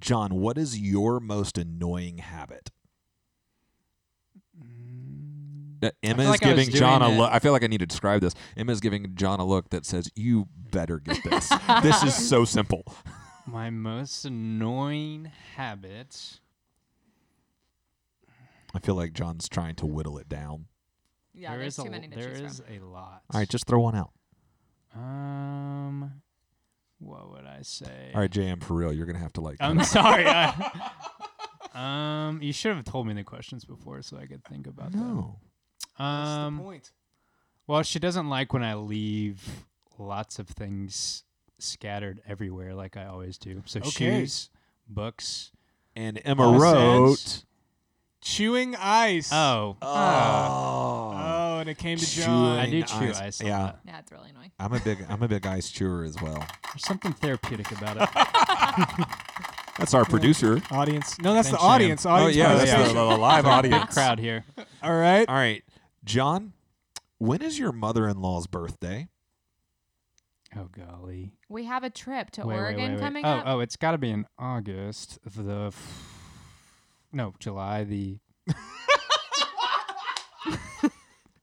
John. What is your most annoying habit? Uh, Emma is like I was giving John a it- look. I feel like I need to describe this. Emma is giving John a look that says, "You better get this. this is so simple." <laughs> My most annoying habit. I feel like John's trying to whittle it down. Yeah, there there's is too a many to there choose is from. a lot. All right, just throw one out. Um, what would I say? All right, JM, for real, you're gonna have to like. I'm <laughs> <laughs> sorry. I, <laughs> um, you should have told me the questions before so I could think about no. them. Um, point. well, she doesn't like when I leave lots of things scattered everywhere, like I always do. So Okay. shoes, books. And Emma Makes wrote. Sense. Chewing ice. Oh, Oh. Oh, and it came to John. I do chewing chew ice. ice. a Yeah. lot. Yeah, it's really annoying. I'm a big I'm a big ice chewer as well. There's something therapeutic about it. <laughs> That's our producer. Audience. No, that's Thanks, the Shane. audience. Oh Audience yeah, that's participation. the, the live Big audience. crowd here. All right. All right, John. When is your mother-in-law's birthday? Oh golly. We have a trip to Wait, wait, Oregon wait, wait. coming oh, up. Oh, it's got to be in August. The f- no July the. <laughs>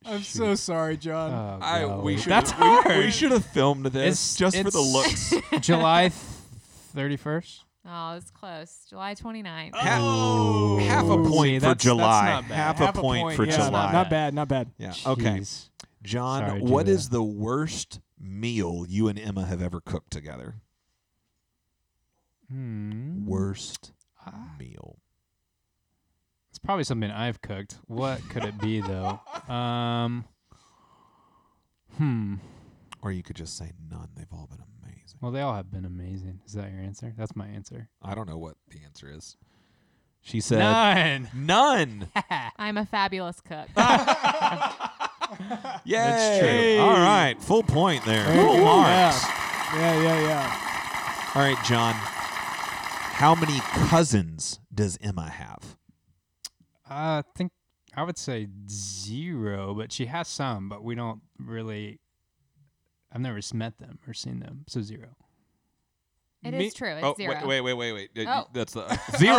I'm so sorry, John. Oh, I we should That's we, hard. we should have filmed this It's- just for the it's- looks. <laughs> July thirty first. Oh, it's close. July 29th. half, Oh. half a point See, for that's- that's July. not bad. half, Half a point, for yeah, July. Not, not bad. Not bad. Yeah. Okay. John, Sorry, what Julia. is the worst meal you and Emma have ever cooked together? Hmm. Worst Ah, meal. It's probably something I've cooked. What could it be though? Um. Hmm. Or you could just say none. They've all been amazing. Well, they all have been amazing. Is that your answer? That's my answer. I don't know what the answer is. She said None. none. <laughs> I'm a fabulous cook. <laughs> Yay! All right, full point there. Very Full good. marks. Yeah. yeah, yeah, yeah. All right, John. How many cousins does Emma have? I think I would say zero, but she has some, but we don't really. I've never met them or seen them, so zero. It is Me- true. It's oh, zero. wait, wait, wait, wait, wait. Oh. That's the <laughs> <laughs> zero.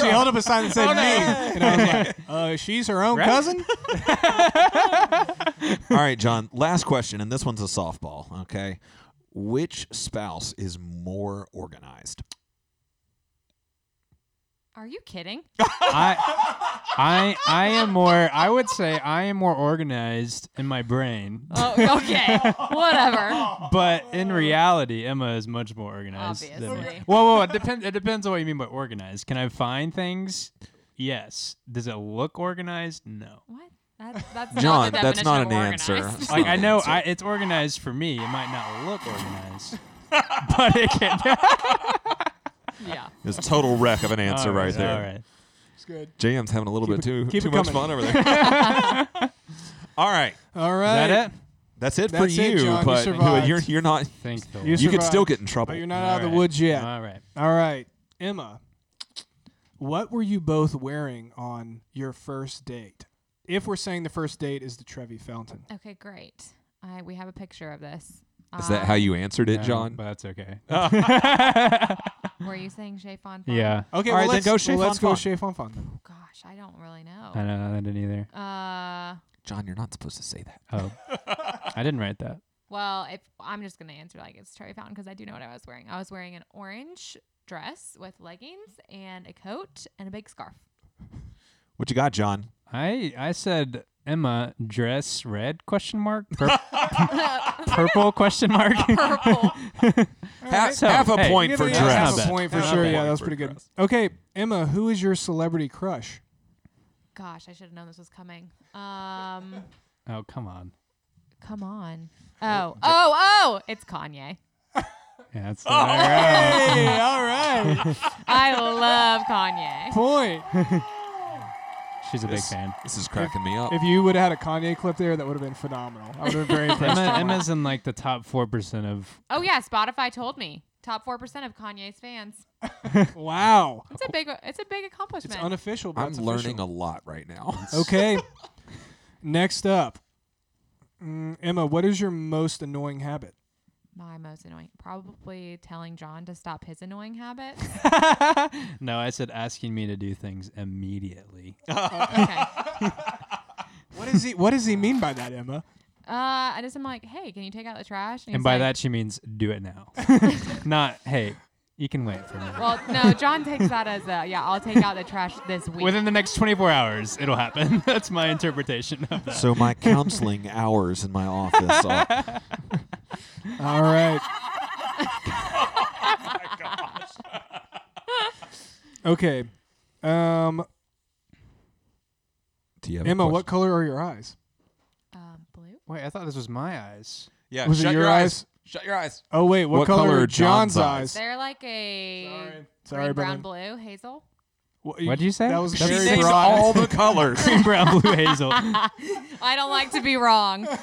she held up a sign that said Oh, no. me, and I was like, <laughs> uh, "She's her own Right? cousin." All right, John. Last question, and this one's a softball. Okay, which spouse is more organized? Are you kidding? <laughs> I, I, I am more. I would say I am more organized in my brain, Oh, okay. Whatever. but in reality, Emma is much more organized than me. Obviously. Whoa, whoa, whoa. It depends. It depends on what you mean by organized. Can I find things? Yes. Does it look organized? No. What? That's, that's John, not that's not an of answer. Like I know <laughs> I, it's organized for me. It might not look organized, <laughs> but it can. Yeah. <laughs> It's total wreck of an answer All right, there. All right. It's good. JM's having a little Keep bit it- too keep too it much coming. fun over there. <laughs> All right. All right. Is that it? that's it for That's it, you. John. You but survived. you're you're not. Thank the You Lord. You could still get in trouble. But you're not All out of the right. woods yet. All right. All right, Emma. What were you both wearing on your first date? If we're saying the first date is the Trevi Fountain. Okay, great. I we have a picture of this. Is that how Um, you answered it, Yeah, John? But that's okay. <laughs> Were you saying Chez Fon Fon? yeah. Okay, All well, right, then let's go Chez well, let's Fon go Fon. Chez Fon Fon then. Gosh, I don't really know. I don't know. I didn't either. Uh, John, you're not supposed to say that. Oh, I didn't write that. well, if I'm just gonna answer like it's Trevi Fountain because I do know what I was wearing. I was wearing an orange dress with leggings and a coat and a big scarf. What you got, John? I I said Emma dress red question mark Pur- <laughs> purple question mark. <laughs> Purple. <laughs> Half, So, half a hey, point Give for it dress. half a point for Not sure. bad. Yeah, that was For pretty good. dress. Okay, Emma, who is your celebrity crush? Gosh, I should have known this was coming. Um, oh come on. come on. Oh, oh, oh! It's Kanye. Yeah, that's Hey, all right. I love Kanye. Point. She's a big fan. This is cracking me up. If you would have had a Kanye clip there, that would have been phenomenal. I would have been very impressed. Emma, Emma's in like the top four percent of. Oh yeah, Spotify told me top four percent of Kanye's fans. <laughs> wow. It's a big, it's a big accomplishment. It's accomplishment. unofficial, but I'm it's learning a lot right now. <laughs> Okay. Next up, Mm, Emma, what is your most annoying habit? My most annoying, probably telling John to stop his annoying habit. <laughs> no, I said asking me to do things immediately. <laughs> okay. <laughs> What does he What does he mean by that, Emma? Uh, I just am like, hey, can you take out the trash? And he's by like- that she means do it now. Not hey, you can wait for me. well, no, John takes that as a yeah. I'll take out the trash this week. Within the next 24 hours, it'll happen. <laughs> That's my interpretation of that. so my counseling hours in my office. Are, <laughs> All right. <laughs> Okay. Um, do you have Emma, what color are your eyes? um, blue. Wait, I thought this was my eyes. Yeah, Was it shut your your eyes? Shut your eyes. Oh wait, what, What color, color are are John's, John's eyes? eyes? They're like a Sorry, sorry, green, brown, blue, hazel. What What'd you say? That was That's- very Names broad. all the <laughs> colors. Green, brown, blue, hazel. <laughs> I don't like to be wrong. <laughs> uh,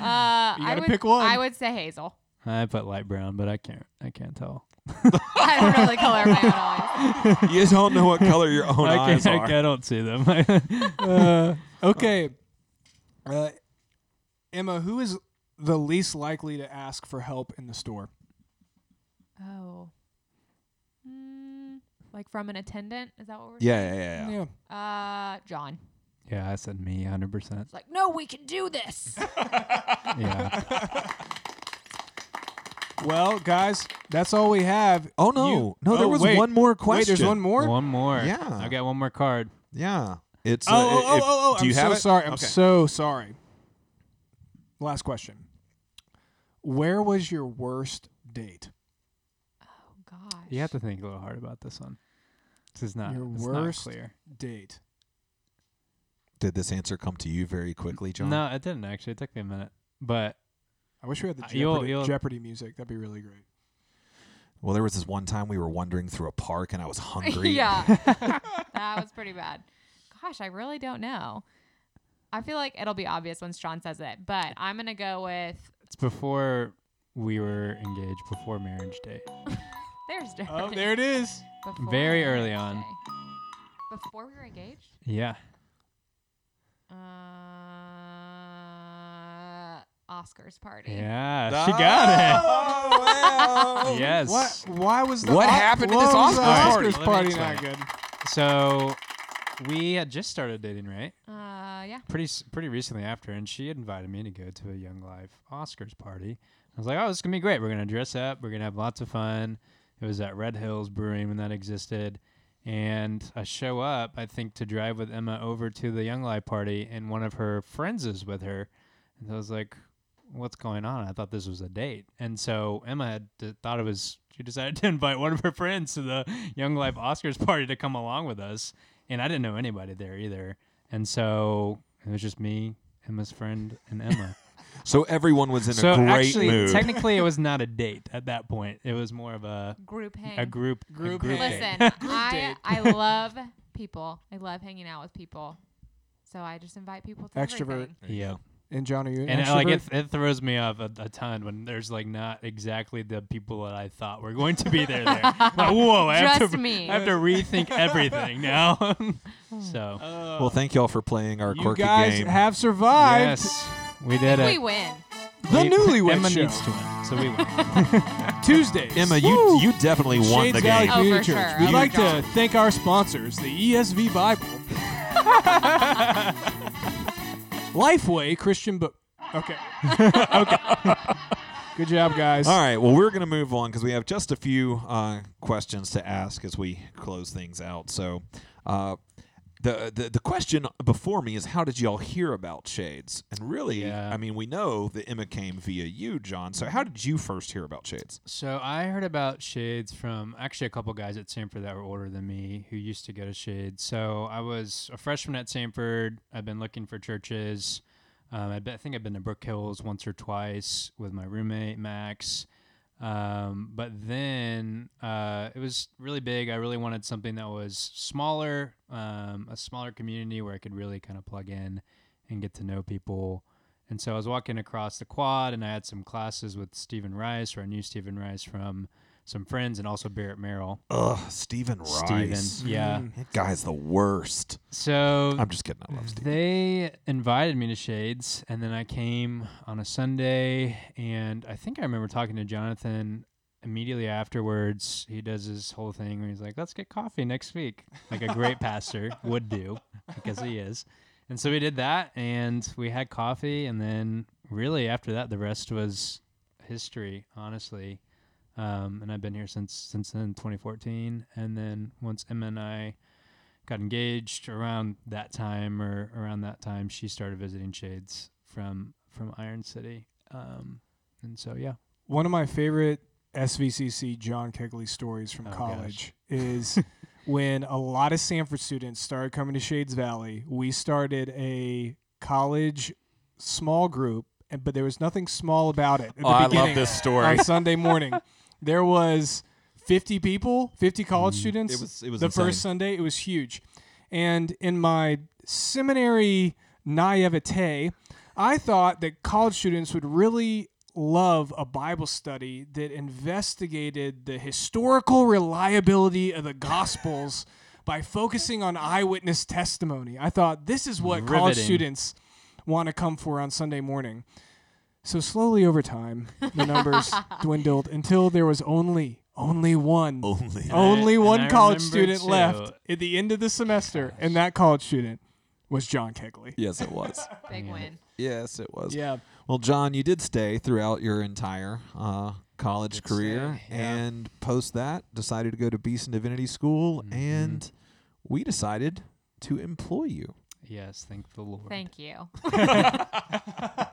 I gotta would, pick one. I would say hazel. I put light brown, but I can't. I can't tell. I don't know the color of my own eyes. you don't know what color your own I, eyes can't, are. I don't see them. uh, okay. Uh, Emma, who is the least likely to ask for help in the store? Oh. Mm, like from an attendant? Is that what we're Yeah, yeah, yeah. yeah. Yeah. Uh, John. yeah, I said me, 100%. It's like, no, we can do this. <laughs> Yeah. Well, guys, that's all we have. Oh no, You- no, there oh, was wait. one more question. Wait, there's one more. one more. Yeah. I got one more card. Yeah, it's. Oh, uh, oh, oh, if- oh, oh, Do you I'm have so it? sorry. I'm Okay. so sorry. Last question. Where was your worst date? oh, gosh. You have to think a little hard about this one. This is not, Your it's worst not clear. Date. Did this answer come to you very quickly, John? No, it didn't actually. It took me a minute. But I wish we had the Jeopardy, you'll- you'll- Jeopardy music. That'd be really great. Well, there was this one time we were wandering through a park and I was hungry. <laughs> yeah. <laughs> that was pretty bad. Gosh, I really don't know. I feel like it'll be obvious once John says it, but I'm going to go with it's before we were engaged, before marriage day. <laughs> there's Jeopardy. Oh, there it is. Before Very early on. day. Before we were engaged? Yeah. Uh, Oscars party. Yeah, she got Oh, wow. it. <laughs> Yes. What? Why was the What Os- happened at why this was the Oscars party? Oscars Let me party not good. So we had just started dating, right? Uh, Uh, yeah. Pretty pretty recently after, and she had invited me to go to a Young Life Oscars party. I was like, "Oh, this is gonna be great. We're gonna dress up. We're gonna have lots of fun." It was at Red Hills Brewing when that existed, and I show up, I think, to drive with Emma over to the Young Life party, and one of her friends is with her, and I was like, "What's going on?" I thought this was a date, and so Emma had d- thought it was. She decided to <laughs> invite one of her friends to the Young Life Oscars party to come along with us, and I didn't know anybody there either. And so It was just me, Emma's friend, and Emma. <laughs> So everyone was in so a great actually, mood. technically, it was <laughs> not a date at that point. It was more of a Group hang. a group a Group group hang. date. Listen, <laughs> Group I. I love people. I love hanging out with people. So I just invite people to Extrovert. everything. Yeah. Go. And John, are you an And uh, like it, it throws me off a, a ton when there's like not exactly the people that I thought were going to be there. there. <laughs> Like, whoa, I have to me. I have to rethink everything <laughs> now. <laughs> so Well, thank y'all for playing our you quirky guys game. have survived yes, we did we win. the We- Newlywed Emma Show needs to win, so we win. Tuesdays. Emma, you Woo! you definitely won Shades the Valley game. Oh, Community for Church. sure. We'd Oh, like for to thank our sponsors, the ESV Bible, Lifeway Christian Book. Okay. <laughs> okay. Good job, guys. All right. Well, we're going to move on because we have just a few uh, questions to ask as we close things out. So, uh, the, the the question before me is, how did y'all hear about Shades? And really, Yeah. I mean, we know that Emma came via you, John. So, how did you first hear about Shades? So I heard about Shades from actually a couple guys at Samford that were older than me who used to go to Shades. So I was a freshman at Samford. I've been looking for churches. Um, I'd been, I think I've been to Brook Hills once or twice with my roommate Max. Um, but then uh, it was really big. I really wanted something that was smaller, um, a smaller community where I could really kind of plug in and get to know people. And so I was walking across the quad, and I had some classes with Stephen Rice, or I knew Stephen Rice from some friends, and also Barrett Merrill. Ugh, Stephen Stephen, Rice. yeah. Mm. That guy's the worst. So I'm just kidding. I love Stephen. they invited me to Shades, and then I came on a Sunday, and I think I remember talking to Jonathan immediately afterwards. He does his whole thing where he's like, "Let's get coffee next week," like a great <laughs> pastor would do, because he is. And so we did that, and we had coffee, and then really after that, the rest was history, honestly. Um, and I've been here since since then, 2014. And then once Emma and I got engaged around that time or around that time she started visiting shades from from iron city um and so yeah One of my favorite SVCC John Kegley stories from Oh, gosh. college is <laughs> when a lot of Samford students started coming to Shades Valley. We started a college small group, and but there was nothing small about it. At Oh, the I love this story. On Sunday morning, <laughs> there was 50 people, 50 college students. Mm, It was it was the insane. first Sunday. It was huge. And in my seminary naivete, I thought that college students would really love a Bible study that investigated the historical reliability of the Gospels <laughs> by focusing on eyewitness testimony. I thought this is what college students want to come for on Sunday morning. So slowly over time, the numbers <laughs> dwindled until there was only only one Only. <laughs> Only I- one college student too- left at the end of the semester, and that college student was John Kegley. Yes, it was. <laughs> Big Yeah. win. yes, it was. Yeah, Well, John, you did stay throughout your entire uh, college Did career, stay, yeah. and post that decided to go to Beeson Divinity School, Mhm. and we decided to employ you. Yes thank the lord Thank you. <laughs>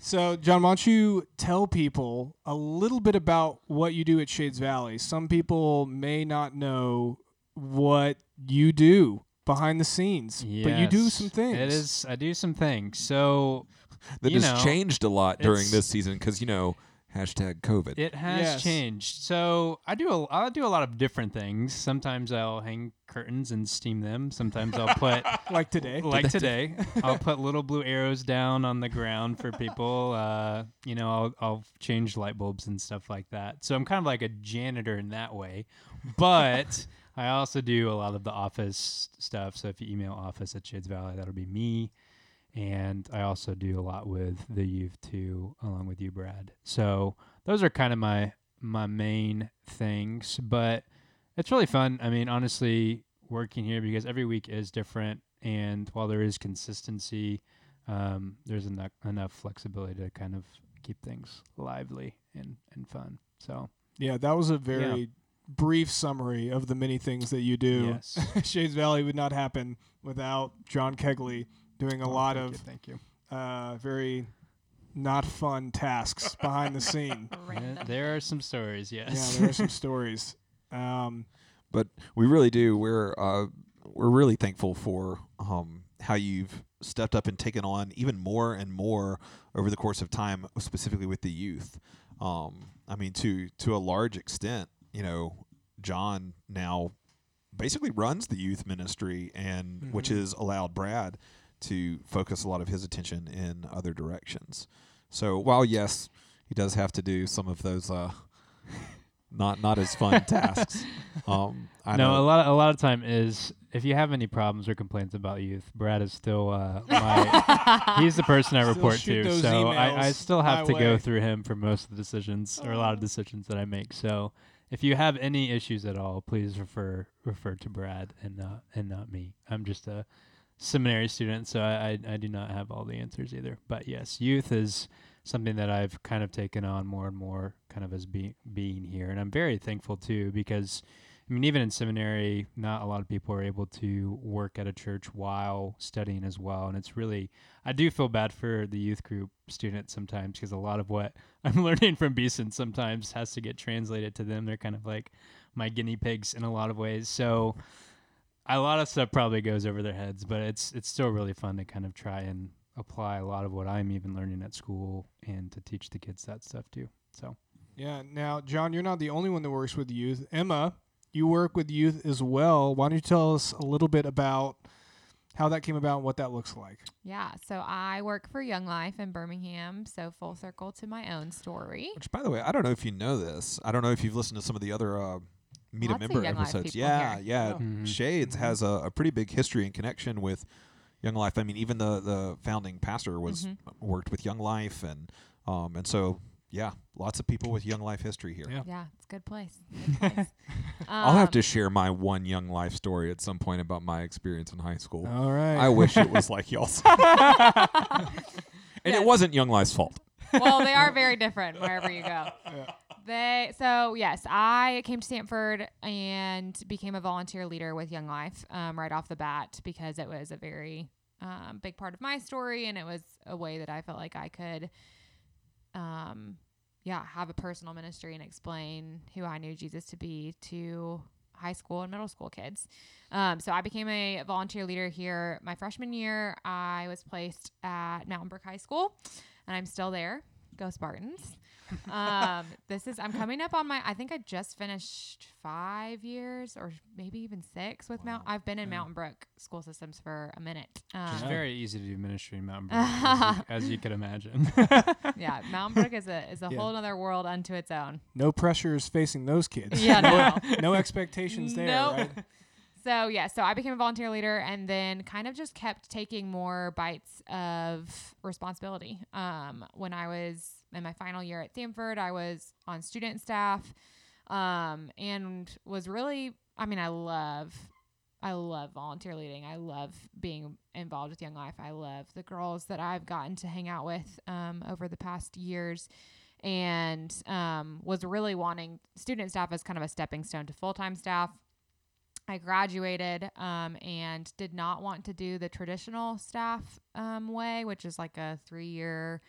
So, John, why don't you tell people a little bit about what you do at Shades Valley? Some people may not know what you do behind the scenes, but you do some things. it is i do some things so That You has know, changed a lot during this season because you know hashtag COVID. It has Yes. changed. So I do a I do a lot of different things. Sometimes I'll hang curtains and steam them. Sometimes I'll put <laughs> like today. like today. <laughs> I'll put little blue arrows down on the ground for people. Uh, you know, I'll I'll change light bulbs and stuff like that. So I'm kind of like a janitor in that way. But <laughs> I also do a lot of the office stuff. So if you email office at Shades Valley, that'll be me. And I also do a lot with the youth too, along with you, Brad. So those are kind of my my main things. But it's really fun. I mean, honestly, working here because every week is different, and while there is consistency, um, there's enough enough flexibility to kind of keep things lively and and fun. So Yeah, that was a very brief summary of the many things that you do. yes, <laughs> Shades Valley would not happen without John Kegley doing a Oh, lot thank of you, thank you. uh, very not fun tasks <laughs> behind the scene. Yeah, there are some stories. Yes. Yeah, there are some <laughs> stories. Um, but we really do. We're uh, we're really thankful for um, how you've stepped up and taken on even more and more over the course of time, specifically with the youth. Um, I mean, to to a large extent, you know, John now basically runs the youth ministry, and which Mhm. has allowed Brad to focus a lot of his attention in other directions. So while yes, he does have to do some of those uh, <laughs> not not as fun <laughs> tasks. Um, I no, know a lot. Of, a lot of time is if you have any problems or complaints about youth, Brad is still uh, my. <laughs> he's the person I Still report to, so I, I still have to way. go through him for most of the decisions or a lot of decisions that I make. So if you have any issues at all, please refer refer to Brad and not and not me. I'm just a seminary student, so I, I I do not have all the answers either. But yes, youth is something that I've kind of taken on more and more, kind of as being being here, and I'm very thankful too because. I mean, even in seminary, not a lot of people are able to work at a church while studying as well. And it's really, I do feel bad for the youth group students sometimes because a lot of what <laughs> I'm learning from Beeson sometimes has to get translated to them. They're kind of like my guinea pigs in a lot of ways. So a lot of stuff probably goes over their heads, but it's it's still really fun to kind of try and apply a lot of what I'm even learning at school and to teach the kids that stuff too. So Yeah. Now, John, you're not the only one that works with youth. Emma, you work with youth as well. Why don't you tell us a little bit about how that came about and what that looks like? Yeah, so I work for Young Life in Birmingham, so full circle to my own story. Which, by the way, I don't know if you know this. I don't know if you've listened to some of the other uh, Meet a Lots of Member Young episodes. people Yeah, here. yeah. Oh. Mhm. Shades Mhm. has a, a pretty big history and connection with Young Life. I mean, even the the founding pastor was Mhm. worked with Young Life, and um, and so yeah, lots of people with Young Life history here. Yeah. Yeah, it's a good place. <laughs> Good place. I'll have Um, to share my one Young Life story at some point about my experience in high school. All right. I wish it was <laughs> like y'all's, <laughs> and Yes. it wasn't Young Life's fault. Well, they are very different wherever you go. Yeah. They so yes, I came to Samford and became a volunteer leader with Young Life um, right off the bat because it was a very um, big part of my story and it was a way that I felt like I could, um, yeah, have a personal ministry and explain who I knew Jesus to be to high school and middle school kids. Um, so I became a volunteer leader here my freshman year. I was placed at Mountain Brook High School, and I'm still there. Go Spartans. um, <laughs> this is I'm coming up on my. I think I just finished five years or maybe even six with Mount. I've been in Yeah. Mountain Brook school systems for a minute. It's Um, Yeah. very easy to do ministry in Mountain <laughs> Brook, as, you, as you could imagine. <laughs> yeah, Mountain Brook is a is a Yeah. whole other world unto its own. No pressures facing those kids. Yeah, no, no. no expectations there, Nope. right? So yeah, so I became a volunteer leader and then kind of just kept taking more bites of responsibility. Um, when I was in my final year at Samford, I was on student staff, um, and was really, I mean, I love, I love volunteer leading. I love being involved with Young Life. I love the girls that I've gotten to hang out with um, over the past years. And um, was really wanting student staff as kind of a stepping stone to full time staff. I graduated um, and did not want to do the traditional staff um, way, which is like a three year,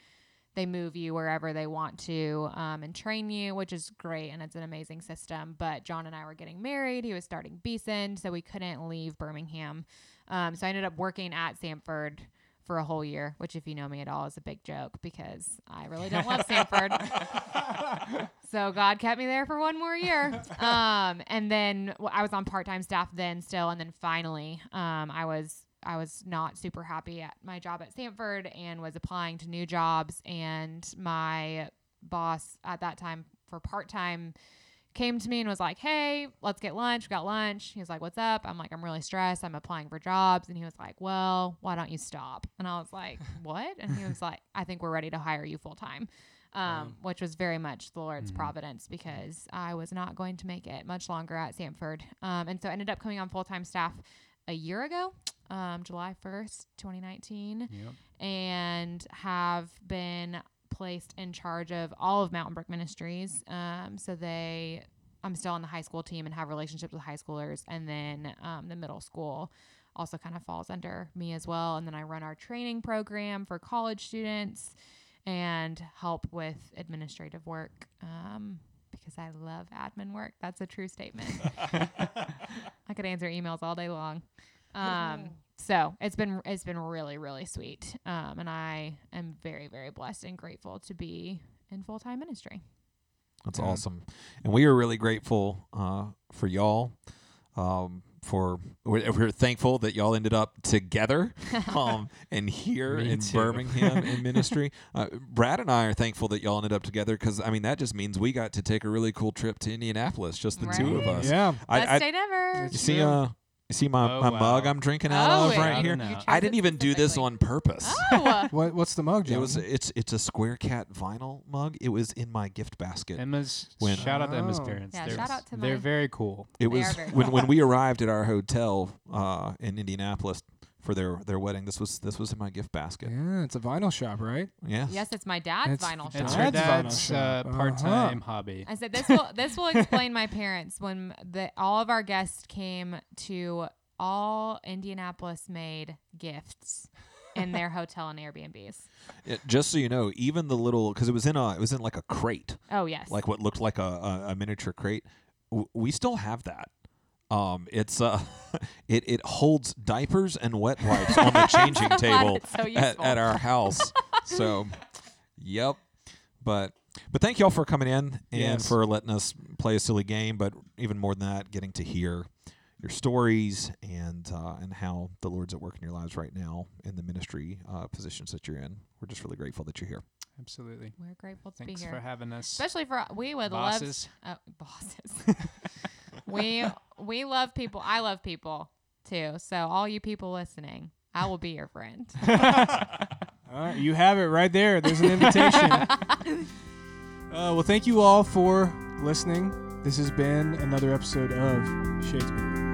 they move you wherever they want to um, and train you, which is great and it's an amazing system. But John and I were getting married. He was starting Beeson, so we couldn't leave Birmingham. Um, so I ended up working at Samford for a whole year, which, if you know me at all, is a big joke because I really don't love Samford. <laughs> So God kept me there for one more year. Um, and then I was on part-time staff then still, and then finally, um, I was I was not super happy at my job at Samford and was applying to new jobs. And my boss at that time for part-time came to me and was like, "Hey, let's get lunch." We got lunch. He was like, "What's up?" I'm like, "I'm really stressed. I'm applying for jobs." And he was like, "Well, why don't you stop?" And I was like, <laughs> "What?" And he was like, "I think we're ready to hire you full time." Um, which was very much the Lord's Mhm. providence because I was not going to make it much longer at Samford. Um, and so I ended up coming on full time staff a year ago, um, July 1st, 2019 yep. and have been placed in charge of all of Mountain Brook Ministries. Um, so they, I'm still on the high school team and have relationships with high schoolers, and then um, the middle school also kind of falls under me as well. And then I run our training program for college students and help with administrative work. Um, because I love admin work. That's a true statement. <laughs> <laughs> I could answer emails all day long. <laughs> Um, so it's been it's been really really sweet, um, and I am very very blessed and grateful to be in full time ministry. That's Yeah. awesome, and we are really grateful uh, for y'all. Um, for we're, we're thankful that y'all ended up together <laughs> um, and here Me in too. Birmingham in <laughs> ministry. Uh, Brad and I are thankful that y'all ended up together because I mean that just means we got to take a really cool trip to Indianapolis, just the two of us. Yeah. I, Best I, date ever. You see, uh, you see my, Oh, my wow. mug I'm drinking out Oh, of yeah. right here. You You chose I didn't even do this specifically. on purpose. Oh, <laughs> What what's the mug, John? It was it's it's a Square Cat vinyl mug. It was in my gift basket. Emma's When- shout out to Emma's Oh. parents. Yeah, they're, shout out to they're my- very cool. It They was are very when when we arrived at our hotel uh, in Indianapolis for their their wedding. This was this was in my gift basket. yeah, it's a vinyl shop, right? Yes. yes, it's my dad's It's- vinyl shop. It's Dad's her vinyl dad's shop. uh, Uh-huh. part-time hobby. I said this will this will explain my parents when the all of our guests came to all Indianapolis made gifts in their <laughs> hotel and Airbnbs. It- just so you know, even the little because it was in a it was in like a crate, Oh yes. like what looked like a, a, a miniature crate. W- we still have that. Um, it's uh, <laughs> it it holds diapers and wet wipes on the changing I'm so glad table so at, at our <laughs> house. so, yep. But but thank y'all for coming in and Yes. for letting us play a silly game. But even more than that, getting to hear your stories and uh, and how the Lord's at work in your lives right now in the ministry uh, positions that you're in. We're just really grateful that you're here. Absolutely. We're grateful to Thanks be here. Thanks for having us. Especially for we would Bosses. love uh, <laughs> bosses. We we love people. I love people too. So all you people listening, I will be your friend. <laughs> All right, you have it right there. There's an invitation. <laughs> uh, well, thank you all for listening. This has been another episode of Midweek.